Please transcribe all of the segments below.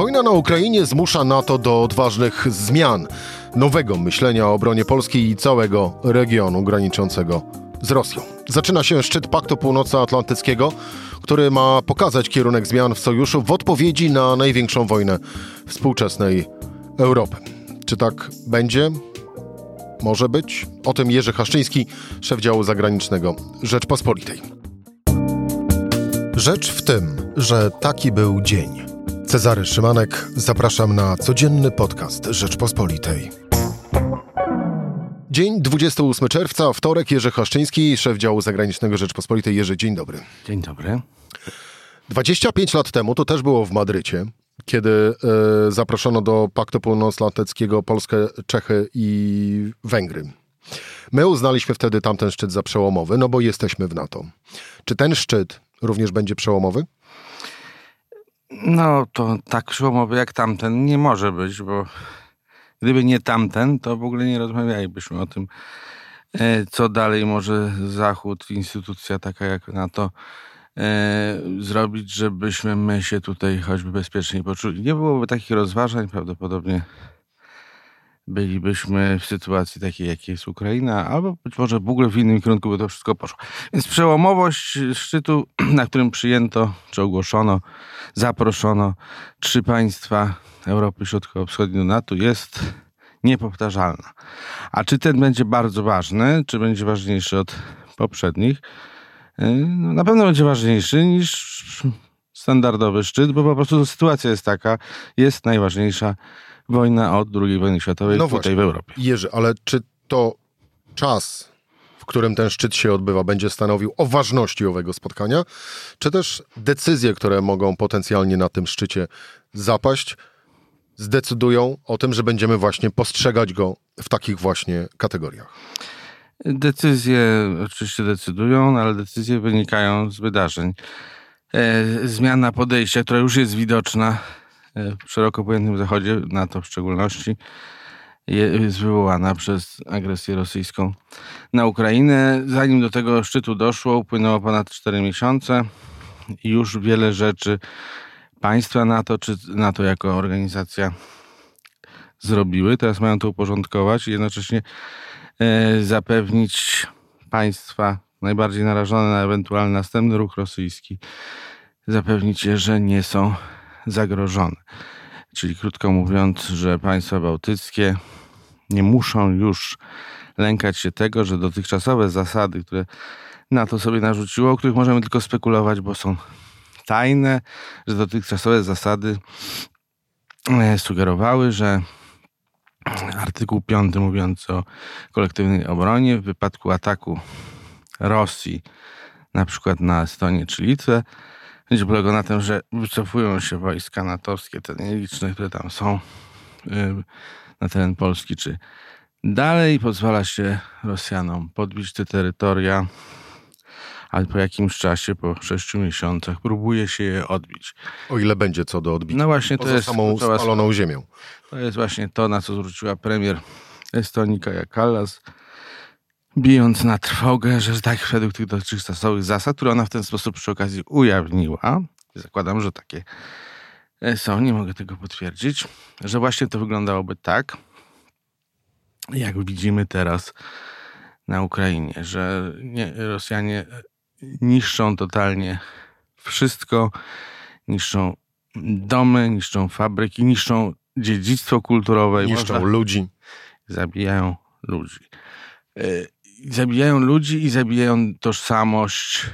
Wojna na Ukrainie zmusza NATO do odważnych zmian, nowego myślenia o obronie Polski i całego regionu graniczącego z Rosją. Zaczyna się szczyt Paktu Północnoatlantyckiego, który ma pokazać kierunek zmian w sojuszu w odpowiedzi na największą wojnę współczesnej Europy. Czy tak będzie? Może być. O tym Jerzy Haszczyński, szef działu zagranicznego Rzeczpospolitej. Rzecz w tym, że taki był dzień. Cezary Szymanek, zapraszam na codzienny podcast Rzeczpospolitej. Dzień 28 czerwca, wtorek, Jerzy Haszczyński, szef działu zagranicznego Rzeczpospolitej. Jerzy, dzień dobry. Dzień dobry. 25 lat temu, to też było w Madrycie, kiedy e, zaproszono do Paktu Północnoatlantyckiego Polskę, Czechy i Węgry. My uznaliśmy wtedy tamten szczyt za przełomowy, no bo jesteśmy w NATO. Czy ten szczyt również będzie przełomowy? No to tak przełomowy jak tamten nie może być, bo gdyby nie tamten, to w ogóle nie rozmawialibyśmy o tym, e, co dalej może Zachód, instytucja taka jak NATO e, zrobić, żebyśmy my się tutaj choćby bezpiecznie poczuli. Nie byłoby takich rozważań, prawdopodobnie bylibyśmy w sytuacji takiej, jakiej jest Ukraina, albo być może w ogóle w innym kierunku by to wszystko poszło. Więc przełomowość szczytu, na którym przyjęto, czy ogłoszono, zaproszono trzy państwa Europy Środkowo-Wschodniej do NATO jest niepowtarzalna. A czy ten będzie bardzo ważny, czy będzie ważniejszy od poprzednich? No, na pewno będzie ważniejszy niż standardowy szczyt, bo po prostu sytuacja jest taka, jest najważniejsza wojna od II wojny światowej no tutaj właśnie. w Europie. Jerzy, ale czy to czas, w którym ten szczyt się odbywa, będzie stanowił o ważności owego spotkania, czy też decyzje, które mogą potencjalnie na tym szczycie zapaść, zdecydują o tym, że będziemy właśnie postrzegać go w takich właśnie kategoriach? Decyzje oczywiście decydują, no ale decyzje wynikają z wydarzeń. E, zmiana podejścia, która już jest widoczna w szeroko pojętym Zachodzie, NATO w szczególności, jest wywołana przez agresję rosyjską na Ukrainę. Zanim do tego szczytu doszło, upłynęło ponad 4 miesiące i już wiele rzeczy państwa NATO, czy NATO jako organizacja zrobiły. Teraz mają to uporządkować i jednocześnie e, zapewnić państwa najbardziej narażone na ewentualny następny ruch rosyjski, zapewnić je, że nie są zagrożone. Czyli krótko mówiąc, że państwa bałtyckie nie muszą już lękać się tego, że dotychczasowe zasady, które NATO sobie narzuciło, o których możemy tylko spekulować, bo są tajne, że dotychczasowe zasady e, sugerowały, że artykuł 5 mówiący o kolektywnej obronie w wypadku ataku Rosji na przykład na Estonię czy Litwę będzie polegał na tym, że wycofują się wojska natowskie, te nieliczne, które tam są na teren Polski, czy dalej pozwala się Rosjanom podbić te terytoria, ale po jakimś czasie, po sześciu miesiącach, próbuje się je odbić. O ile będzie co do odbicia. No właśnie, to jest samą spaloną ziemią. To jest właśnie to, na co zwróciła premier Estonii Kaja Kallas bijąc na trwogę, że tak według tych dotychczasowych zasad, które ona w ten sposób przy okazji ujawniła, zakładam, że takie e, są, nie mogę tego potwierdzić, że właśnie to wyglądałoby tak, jak widzimy teraz na Ukrainie, że nie, Rosjanie niszczą totalnie wszystko, niszczą domy, niszczą fabryki, niszczą dziedzictwo kulturowe. Niszczą można, ludzi. Zabijają ludzi. Zabijają ludzi i zabijają tożsamość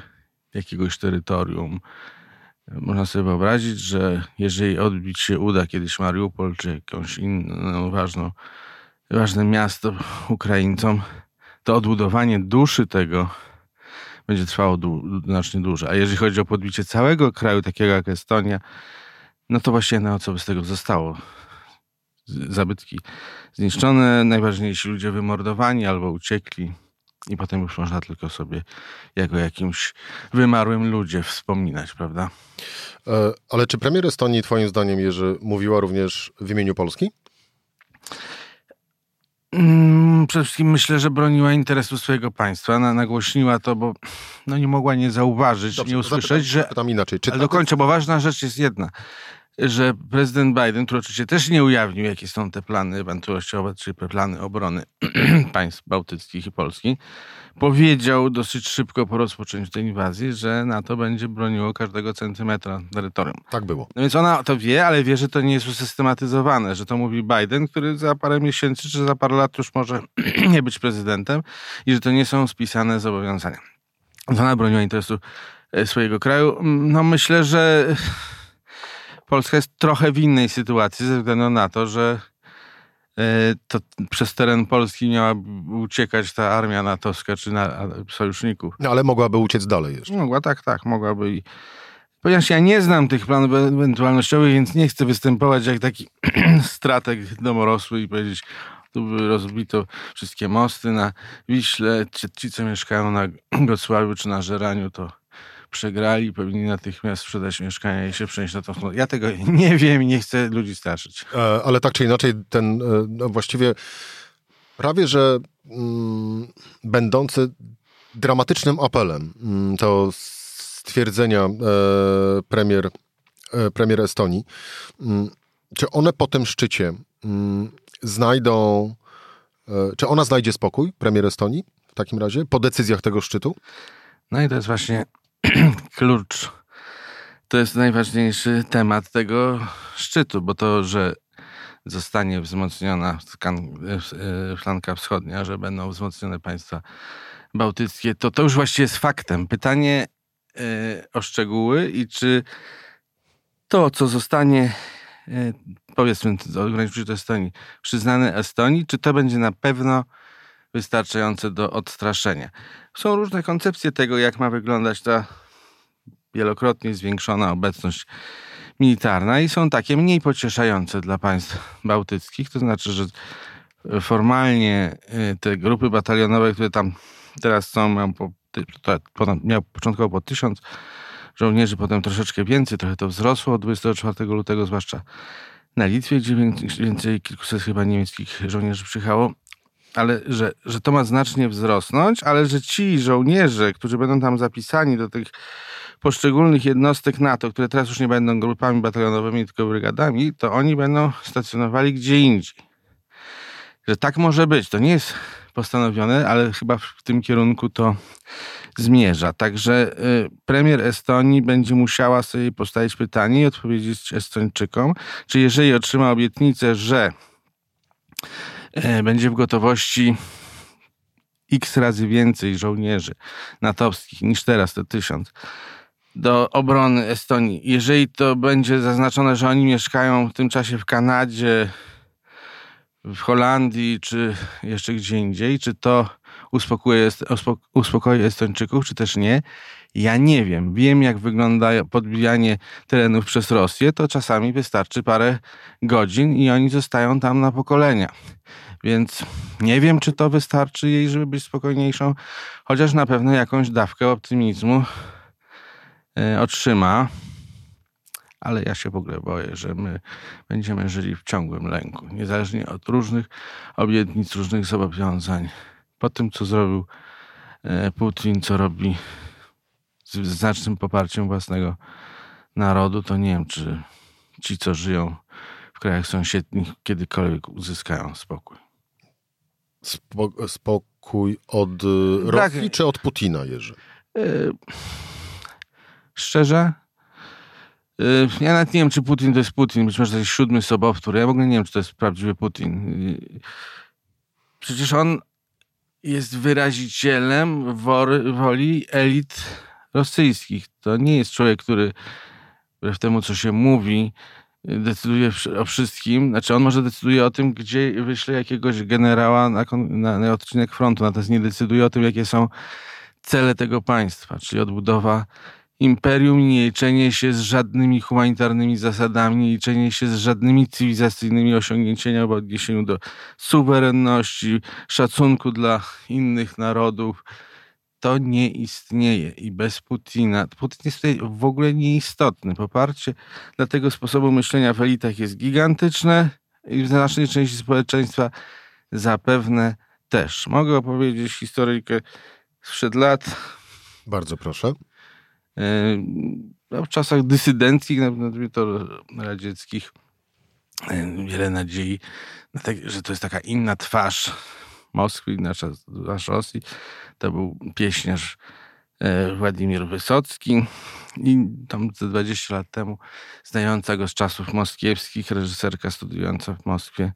jakiegoś terytorium. Można sobie wyobrazić, że jeżeli odbić się uda kiedyś Mariupol czy jakąś inną ważną, ważne miasto Ukraińcom, to odbudowanie duszy tego będzie trwało dłu znacznie dłużej. A jeżeli chodzi o podbicie całego kraju, takiego jak Estonia, no to właśnie no, co by z tego zostało? Zabytki zniszczone, najważniejsi ludzie wymordowani albo uciekli. I potem już można tylko sobie jako jakimś wymarłym ludzie wspominać, prawda? E, ale czy premier Estonii, Twoim zdaniem, Jerzy, mówiła również w imieniu Polski? Mm, przede wszystkim myślę, że broniła interesu swojego państwa. nagłośniła to, bo no nie mogła nie zauważyć, Dobrze, nie usłyszeć, zapytam, że. Zapytam inaczej. Czy ale dokończę, bo ważna rzecz jest jedna. Że prezydent Biden, który oczywiście też nie ujawnił, jakie są te plany ewentualnościowe, czy plany obrony państw bałtyckich i Polski, powiedział dosyć szybko po rozpoczęciu tej inwazji, że NATO będzie broniło każdego centymetra terytorium. Tak było. No więc ona to wie, ale wie, że to nie jest usystematyzowane, że to mówi Biden, który za parę miesięcy czy za parę lat już może nie być prezydentem i że to nie są spisane zobowiązania. Ona broniła interesu e, swojego kraju. No myślę, że Polska jest trochę w innej sytuacji ze względu na to, że e, to przez teren Polski miała uciekać ta armia natowska czy na, sojuszników. No, ale mogłaby uciec dalej jeszcze. Mogła, tak, tak, mogłaby. I, ponieważ ja nie znam tych planów ewentualnościowych, więc nie chcę występować jak taki strateg domorosły i powiedzieć, tu by rozbito wszystkie mosty na Wiśle, ci, ci co mieszkają na Gocławiu czy na Żeraniu, to przegrali, powinni natychmiast sprzedać mieszkania i się przenieść na tą Ja tego nie wiem i nie chcę ludzi straszyć. E, ale tak czy inaczej, ten e, no właściwie prawie, że mm, będący dramatycznym apelem mm, to stwierdzenia e, premier, e, premier Estonii, mm, czy one po tym szczycie mm, znajdą, e, czy ona znajdzie spokój, premier Estonii, w takim razie, po decyzjach tego szczytu? No i to jest właśnie klucz. To jest najważniejszy temat tego szczytu, bo to, że zostanie wzmocniona e, flanka wschodnia, że będą wzmocnione państwa bałtyckie, to to już właściwie jest faktem. Pytanie e, o szczegóły i czy to, co zostanie powiedzmy, ograniczyć do Estonii, przyznane Estonii, czy to będzie na pewno wystarczające do odstraszenia? Są różne koncepcje tego, jak ma wyglądać ta wielokrotnie zwiększona obecność militarna i są takie mniej pocieszające dla państw bałtyckich, to znaczy, że formalnie y, te grupy batalionowe, które tam teraz są, miał początkowo po tysiąc żołnierzy, potem troszeczkę więcej, trochę to wzrosło od 24 lutego, zwłaszcza na Litwie, gdzie więcej, kilkuset chyba niemieckich żołnierzy przyjechało, ale że, że to ma znacznie wzrosnąć, ale że ci żołnierze, którzy będą tam zapisani do tych poszczególnych jednostek NATO, które teraz już nie będą grupami batalionowymi, tylko brygadami, to oni będą stacjonowali gdzie indziej. Że tak może być. To nie jest postanowione, ale chyba w tym kierunku to zmierza. Także y, premier Estonii będzie musiała sobie postawić pytanie i odpowiedzieć Estończykom, czy jeżeli otrzyma obietnicę, że będzie w gotowości x razy więcej żołnierzy natowskich niż teraz, to tysiąc, do obrony Estonii. Jeżeli to będzie zaznaczone, że oni mieszkają w tym czasie w Kanadzie, w Holandii, czy jeszcze gdzie indziej, czy to uspokoi, uspokoi Estończyków, czy też nie. Ja nie wiem. Wiem, jak wygląda podbijanie terenów przez Rosję. To czasami wystarczy parę godzin i oni zostają tam na pokolenia. Więc nie wiem, czy to wystarczy jej, żeby być spokojniejszą, chociaż na pewno jakąś dawkę optymizmu y, otrzyma. Ale ja się w ogóle boję, że my będziemy żyli w ciągłym lęku, niezależnie od różnych obietnic, różnych zobowiązań po tym, co zrobił e, Putin, co robi z znacznym poparciem własnego narodu, to nie wiem, czy ci, co żyją w krajach sąsiednich, kiedykolwiek uzyskają spokój. Spo, spokój od e, Rosji tak. czy od Putina, Jerzy? Yy, szczerze? Yy, ja nawet nie wiem, czy Putin to jest Putin. Być może to jest siódmy sobowtór. Ja w ogóle nie wiem, czy to jest prawdziwy Putin. Przecież on jest wyrazicielem woli elit rosyjskich. To nie jest człowiek, który wbrew temu, co się mówi, decyduje o wszystkim. Znaczy on może decyduje o tym, gdzie wyśle jakiegoś generała na, na, na odcinek frontu, natomiast nie decyduje o tym, jakie są cele tego państwa, czyli odbudowa imperium, nie liczenie się z żadnymi humanitarnymi zasadami, nie liczenie się z żadnymi cywilizacyjnymi osiągnięciami w odniesieniu do suwerenności, szacunku dla innych narodów. To nie istnieje i bez Putina, Putin jest tutaj w ogóle nieistotny. Poparcie dla tego sposobu myślenia w elitach jest gigantyczne i w znacznej części społeczeństwa zapewne też. Mogę opowiedzieć historyjkę sprzed lat. Bardzo proszę. E, w czasach dysydenckich, na to radzieckich, wiele nadziei, że to jest taka inna twarz Moskwy, nasza twarz Rosji. To był pieśniarz Władimir Wysocki i tam 20 lat temu znająca go z czasów moskiewskich, reżyserka studiująca w Moskwie,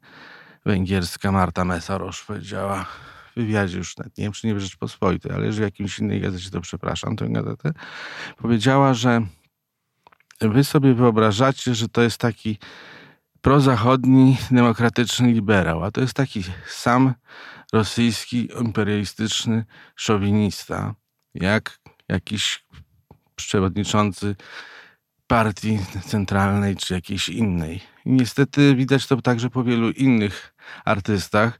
węgierska Marta Mesorosz powiedziała w wywiadzie już, nie wiem czy nie w Rzeczpospolitej, ale jeżeli w jakimś innej gazecie, to przepraszam tę gazetę, powiedziała, że wy sobie wyobrażacie, że to jest taki prozachodni, demokratyczny liberał, a to jest taki sam rosyjski, imperialistyczny szowinista, jak jakiś przewodniczący partii centralnej czy jakiejś innej. I niestety widać to także po wielu innych artystach,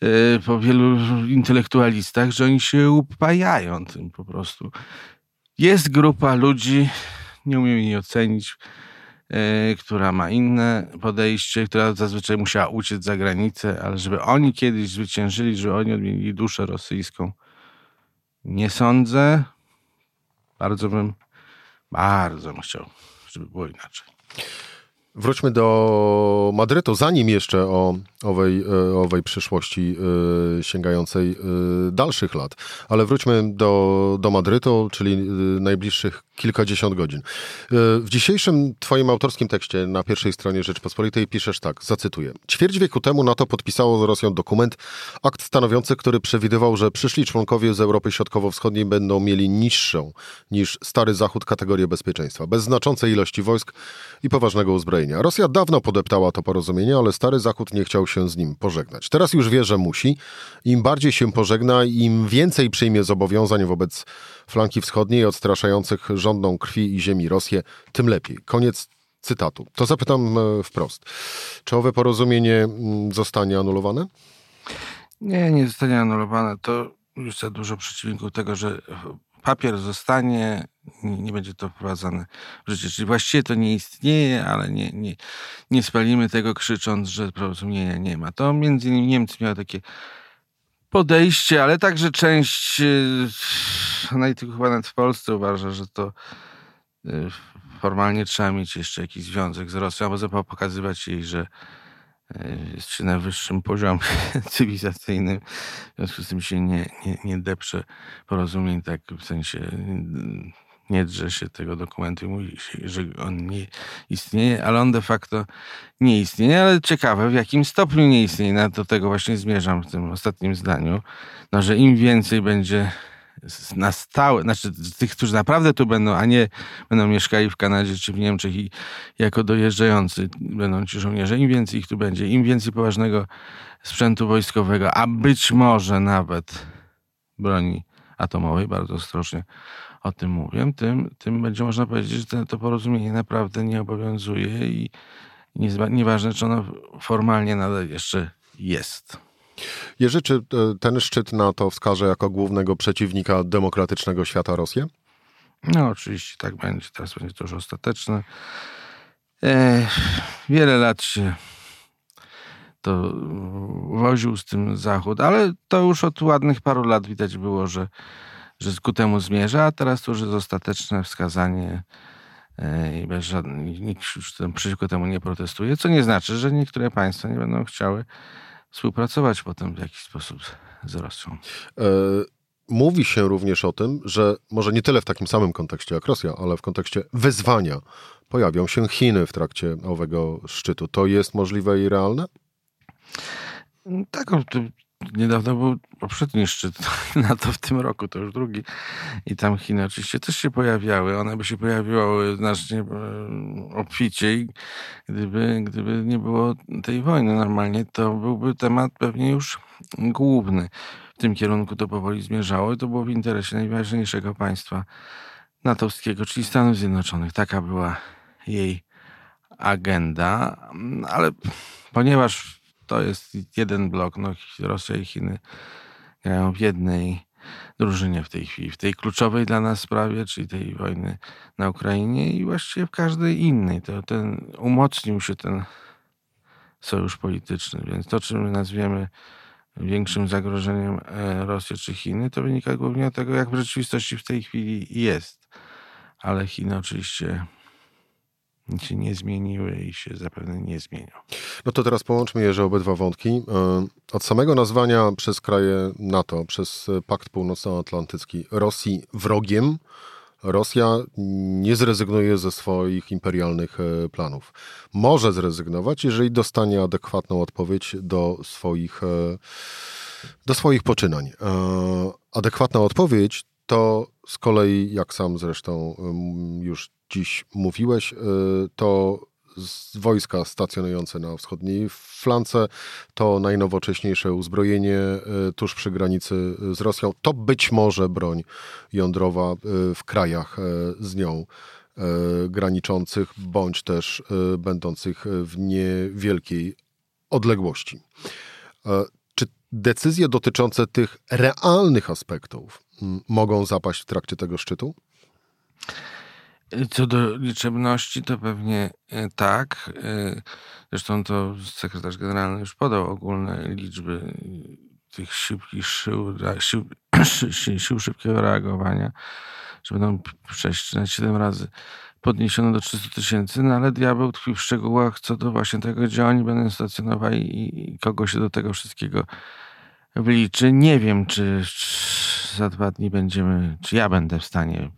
e, po wielu intelektualistach, że oni się upajają tym po prostu. Jest grupa ludzi, nie umiem jej ocenić, która ma inne podejście, która zazwyczaj musiała uciec za granicę, ale żeby oni kiedyś zwyciężyli, żeby oni odmienili duszę rosyjską, nie sądzę. Bardzo bym, bardzo bym chciał, żeby było inaczej. Wróćmy do Madrytu, zanim jeszcze o owej, e, owej przyszłości e, sięgającej e, dalszych lat. Ale wróćmy do, do Madrytu, czyli najbliższych kilkadziesiąt godzin. W dzisiejszym twoim autorskim tekście na pierwszej stronie Rzeczpospolitej piszesz tak, zacytuję. Ćwierć wieku temu NATO podpisało z Rosją dokument, akt stanowiący, który przewidywał, że przyszli członkowie z Europy Środkowo-Wschodniej będą mieli niższą niż Stary Zachód kategorię bezpieczeństwa, bez znaczącej ilości wojsk i poważnego uzbrojenia. Rosja dawno podeptała to porozumienie, ale Stary Zachód nie chciał się z nim pożegnać. Teraz już wie, że musi. Im bardziej się pożegna, im więcej przyjmie zobowiązań wobec flanki wschodniej odstraszających rządną krwi i ziemi Rosję, tym lepiej. Koniec cytatu. To zapytam e, wprost. Czy owe porozumienie mm, zostanie anulowane? Nie, nie zostanie anulowane. To już za dużo przeciwników tego, że papier zostanie, nie, nie, będzie to wprowadzane w życie. Czyli właściwie to nie istnieje, ale nie, nie, nie spalimy tego krzycząc, że porozumienia nie ma. To między innymi Niemcy miały takie podejście, ale także część, e, no i tylko chyba nawet w Polsce uważa, że to e, formalnie trzeba mieć jeszcze jakiś związek z Rosją, albo pokazywać jej, że jest się na wyższym poziomie cywilizacyjnym. W związku z tym się nie, nie, nie deprze porozumień, tak w sensie nie drze się tego dokumentu i mówi się, że on nie istnieje, ale on de facto nie istnieje, ale ciekawe w jakim stopniu nie istnieje. Na do tego właśnie zmierzam w tym ostatnim zdaniu, no, że im więcej będzie na stałe, znaczy tych, którzy naprawdę tu będą, a nie będą mieszkali w Kanadzie czy w Niemczech i jako dojeżdżający będą ci żołnierze, im więcej ich tu będzie, im więcej poważnego sprzętu wojskowego, a być może nawet broni atomowej, bardzo ostrożnie o tym mówię, tym, tym będzie można powiedzieć, że to, porozumienie naprawdę nie obowiązuje i nieważne, czy ono formalnie nadal jeszcze jest. Jerzy, czy e, ten szczyt NATO wskaże jako głównego przeciwnika demokratycznego świata Rosję? No oczywiście tak będzie. Teraz będzie to już ostateczne. E, wiele lat się to woził z tym Zachód, ale to już od ładnych paru lat widać było, że, że ku temu zmierza, a teraz to już jest ostateczne wskazanie e, i bez żadnych, nikt już przeciwko temu nie protestuje, co nie znaczy, że niektóre państwa nie będą chciały współpracować potem w jakiś sposób z Rosją. E, mówi się również o tym, że może nie tyle w takim samym kontekście jak Rosja, ale w kontekście wyzwania pojawią się Chiny w trakcie owego szczytu. To jest możliwe i realne? Tak, Niedawno był poprzedni szczyt NATO w tym roku, to już drugi. I tam Chiny oczywiście też się pojawiały. One by się pojawiły znacznie e, obficiej, gdyby, gdyby nie było tej wojny normalnie. To byłby temat pewnie już główny. W tym kierunku to powoli zmierzało i to było w interesie najważniejszego państwa natowskiego, czyli Stanów Zjednoczonych. Taka była jej agenda, ale ponieważ to jest jeden blok. No, Rosja i Chiny grają w jednej drużynie w tej chwili, w tej kluczowej dla nas sprawie, czyli tej wojny na Ukrainie i właściwie w każdej innej. To ten, umocnił się ten sojusz polityczny, więc to, czym my nazwiemy większym zagrożeniem e, Rosji czy Chiny, to wynika głównie z tego, jak w rzeczywistości w tej chwili jest. ale Chiny oczywiście się nie zmieniły i się zapewne nie zmienią. No to teraz połączmy je, że obydwa wątki. E, od samego nazwania przez kraje NATO, przez Pakt Północnoatlantycki Rosji wrogiem, Rosja nie zrezygnuje ze swoich imperialnych e, planów. Może zrezygnować, jeżeli dostanie adekwatną odpowiedź do swoich, e, do swoich poczynań. Adekwatna odpowiedź to z kolei, jak sam zresztą już dziś mówiłeś, y, to wojska stacjonujące na wschodniej flance, to najnowocześniejsze uzbrojenie y, tuż przy granicy z Rosją, to być może broń jądrowa y, w krajach z nią graniczących, bądź też będących w niewielkiej odległości. Czy decyzje dotyczące tych realnych aspektów mogą zapaść w trakcie tego szczytu? Co do liczebności, to pewnie e, tak. E, zresztą to sekretarz generalny już podał ogólne liczby tych szybkich sił, sił, sił szybkiego reagowania, że będą 6 czy 7 razy podniesione do 300 tysięcy, no ale diabeł tkwi w szczegółach co do właśnie tego, gdzie oni będą stacjonowali i kogo się do tego wszystkiego wliczy. Nie wiem, czy za dwa dni będziemy, czy ja będę w stanie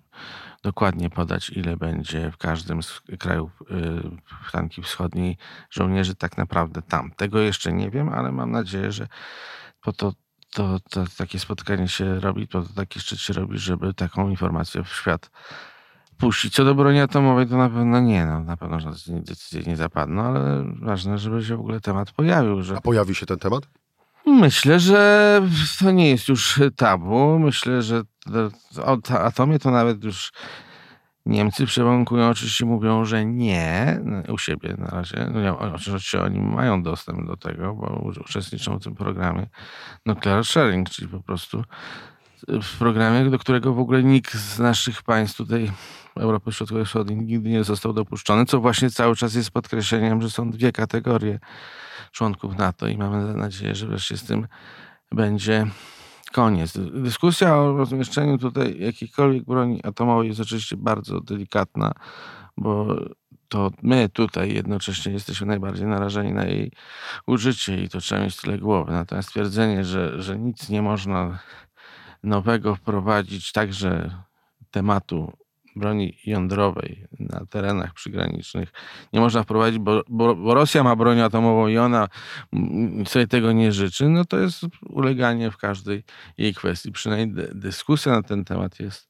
dokładnie podać, ile będzie w każdym z krajów y, flanki wschodniej żołnierzy tak naprawdę tam. Tego jeszcze nie wiem, ale mam nadzieję, że po to, to, to takie spotkanie się robi, po to taki szczyt się robi, żeby taką informację w świat puścić. Co do broni atomowej, to na pewno nie. No, na pewno żadne decyzje nie zapadną, ale ważne, żeby się w ogóle temat pojawił. Że... A pojawi się ten temat? Myślę, że to nie jest już tabu. Myślę, że o atomie to nawet już Niemcy przebąkują, oczywiście mówią, że nie u siebie na razie. No, oczywiście oni mają dostęp do tego, bo uczestniczą w tym programie Nuclear Sharing, czyli po prostu w programie, do którego w ogóle nikt z naszych państw tutaj Europy Środkowej Wschodniej nigdy nie został dopuszczony, co właśnie cały czas jest podkreśleniem, że są dwie kategorie członków NATO i mamy nadzieję, że wreszcie z tym będzie koniec. Dyskusja o rozmieszczeniu tutaj jakiejkolwiek broni atomowej jest oczywiście bardzo delikatna, bo to my tutaj jednocześnie jesteśmy najbardziej narażeni na jej użycie i to trzeba mieć tyle głowy. Natomiast twierdzenie, że, że nic nie można nowego wprowadzić, także tematu broni jądrowej na terenach przygranicznych nie można wprowadzić, bo, bo, bo, Rosja ma broń atomową i ona sobie tego nie życzy, no to jest uleganie w każdej jej kwestii. Przynajmniej dyskusja na ten temat jest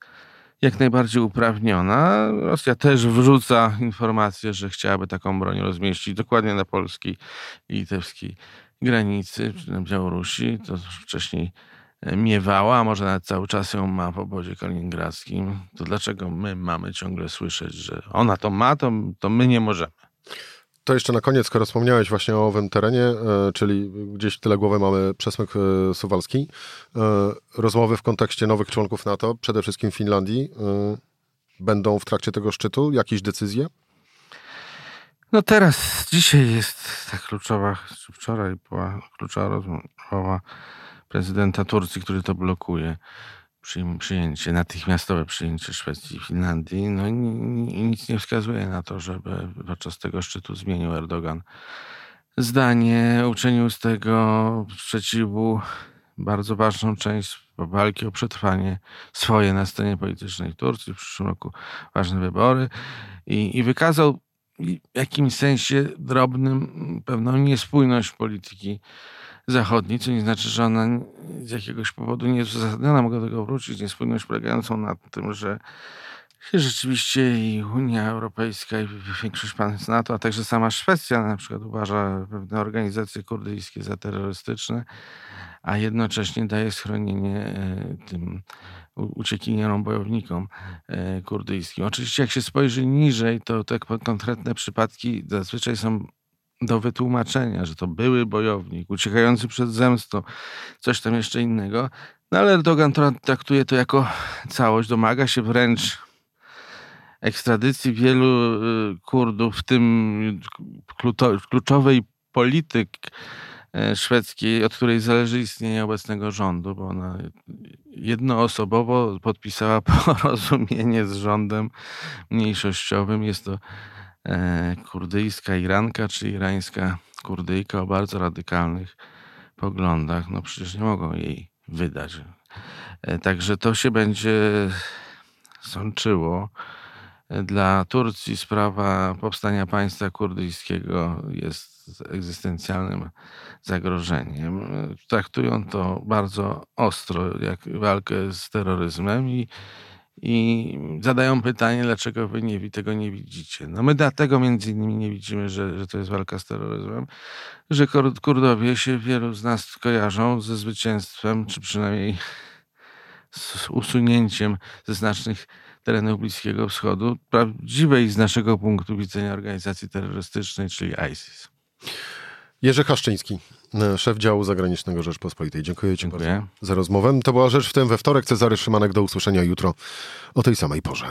jak najbardziej uprawniona. Rosja też wrzuca informację, że chciałaby taką broń rozmieścić dokładnie na polskiej i litewskiej granicy, czy na Białorusi. To wcześniej miewała, a może nawet cały czas ją ma w obozie kaliningradzkim, to dlaczego my mamy ciągle słyszeć, że ona to ma, to, to my nie możemy? To jeszcze na koniec, skoro wspomniałeś właśnie o owym terenie, e, czyli gdzieś tyle głowy mamy przesmyk e, suwalski, e, rozmowy w kontekście nowych członków NATO, przede wszystkim Finlandii, będą w trakcie tego szczytu jakieś decyzje? No teraz, dzisiaj jest ta kluczowa, czy wczoraj była kluczowa rozmowa prezydenta Turcji, który to blokuje. Przyjęcie, natychmiastowe przyjęcie Szwecji i Finlandii. No i nic nie wskazuje na to, żeby podczas tego szczytu zmienił Erdogan zdanie, uczynił z tego sprzeciwu bardzo ważną część walki o przetrwanie swoje na scenie politycznej w Turcji. W przyszłym roku ważne wybory i, i wykazał w jakimś sensie drobnym pewną niespójność polityki zachodniej, co nie znaczy, że ona z jakiegoś powodu nie jest uzasadniona. Mogę do tego wrócić. Niespójność polegającą na tym, że rzeczywiście i Unia Europejska i większość państw NATO, a także sama Szwecja na przykład uważa pewne organizacje kurdyjskie za terrorystyczne, a jednocześnie daje schronienie e, tym uciekinierom, bojownikom e, kurdyjskim. Oczywiście jak się spojrzy niżej, to te konkretne przypadki zazwyczaj są do wytłumaczenia, że to były bojownik, uciekający przed zemstą, coś tam jeszcze innego. No ale Erdogan traktuje to jako całość, domaga się wręcz ekstradycji wielu y, Kurdów, w tym kluczowej polityk e, szwedzkiej, od której zależy istnienie obecnego rządu, bo ona jednoosobowo podpisała porozumienie z rządem mniejszościowym. Jest to kurdyjska Iranka, czy irańska kurdyjka o bardzo radykalnych poglądach. No przecież nie mogą jej wydać. E, także to się będzie sączyło. Dla Turcji sprawa powstania państwa kurdyjskiego jest egzystencjalnym zagrożeniem. Traktują to bardzo ostro, jak walkę z terroryzmem i, i zadają pytanie, dlaczego wy nie, tego nie widzicie. No my dlatego między innymi nie widzimy, że, że to jest walka z terroryzmem, że Kurdowie się wielu z nas kojarzą ze zwycięstwem, czy przynajmniej z usunięciem ze znacznych terenów Bliskiego Wschodu, prawdziwej z naszego punktu widzenia organizacji terrorystycznej, czyli ISIS. Jerzy Haszczyński, e, szef działu zagranicznego Rzeczpospolitej. Dziękuję Ci Dziękuję. bardzo za rozmowę. To była Rzecz w tym we wtorek. Cezary Szymanek. Do usłyszenia jutro o tej samej porze.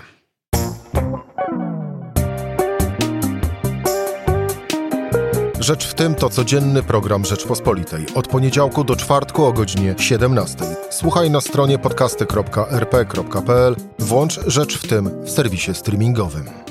Rzecz w tym to codzienny program Rzeczpospolitej. Od poniedziałku do czwartku o godzinie 17. Słuchaj na stronie podcasty.rp.pl. Włącz Rzecz w tym w serwisie streamingowym.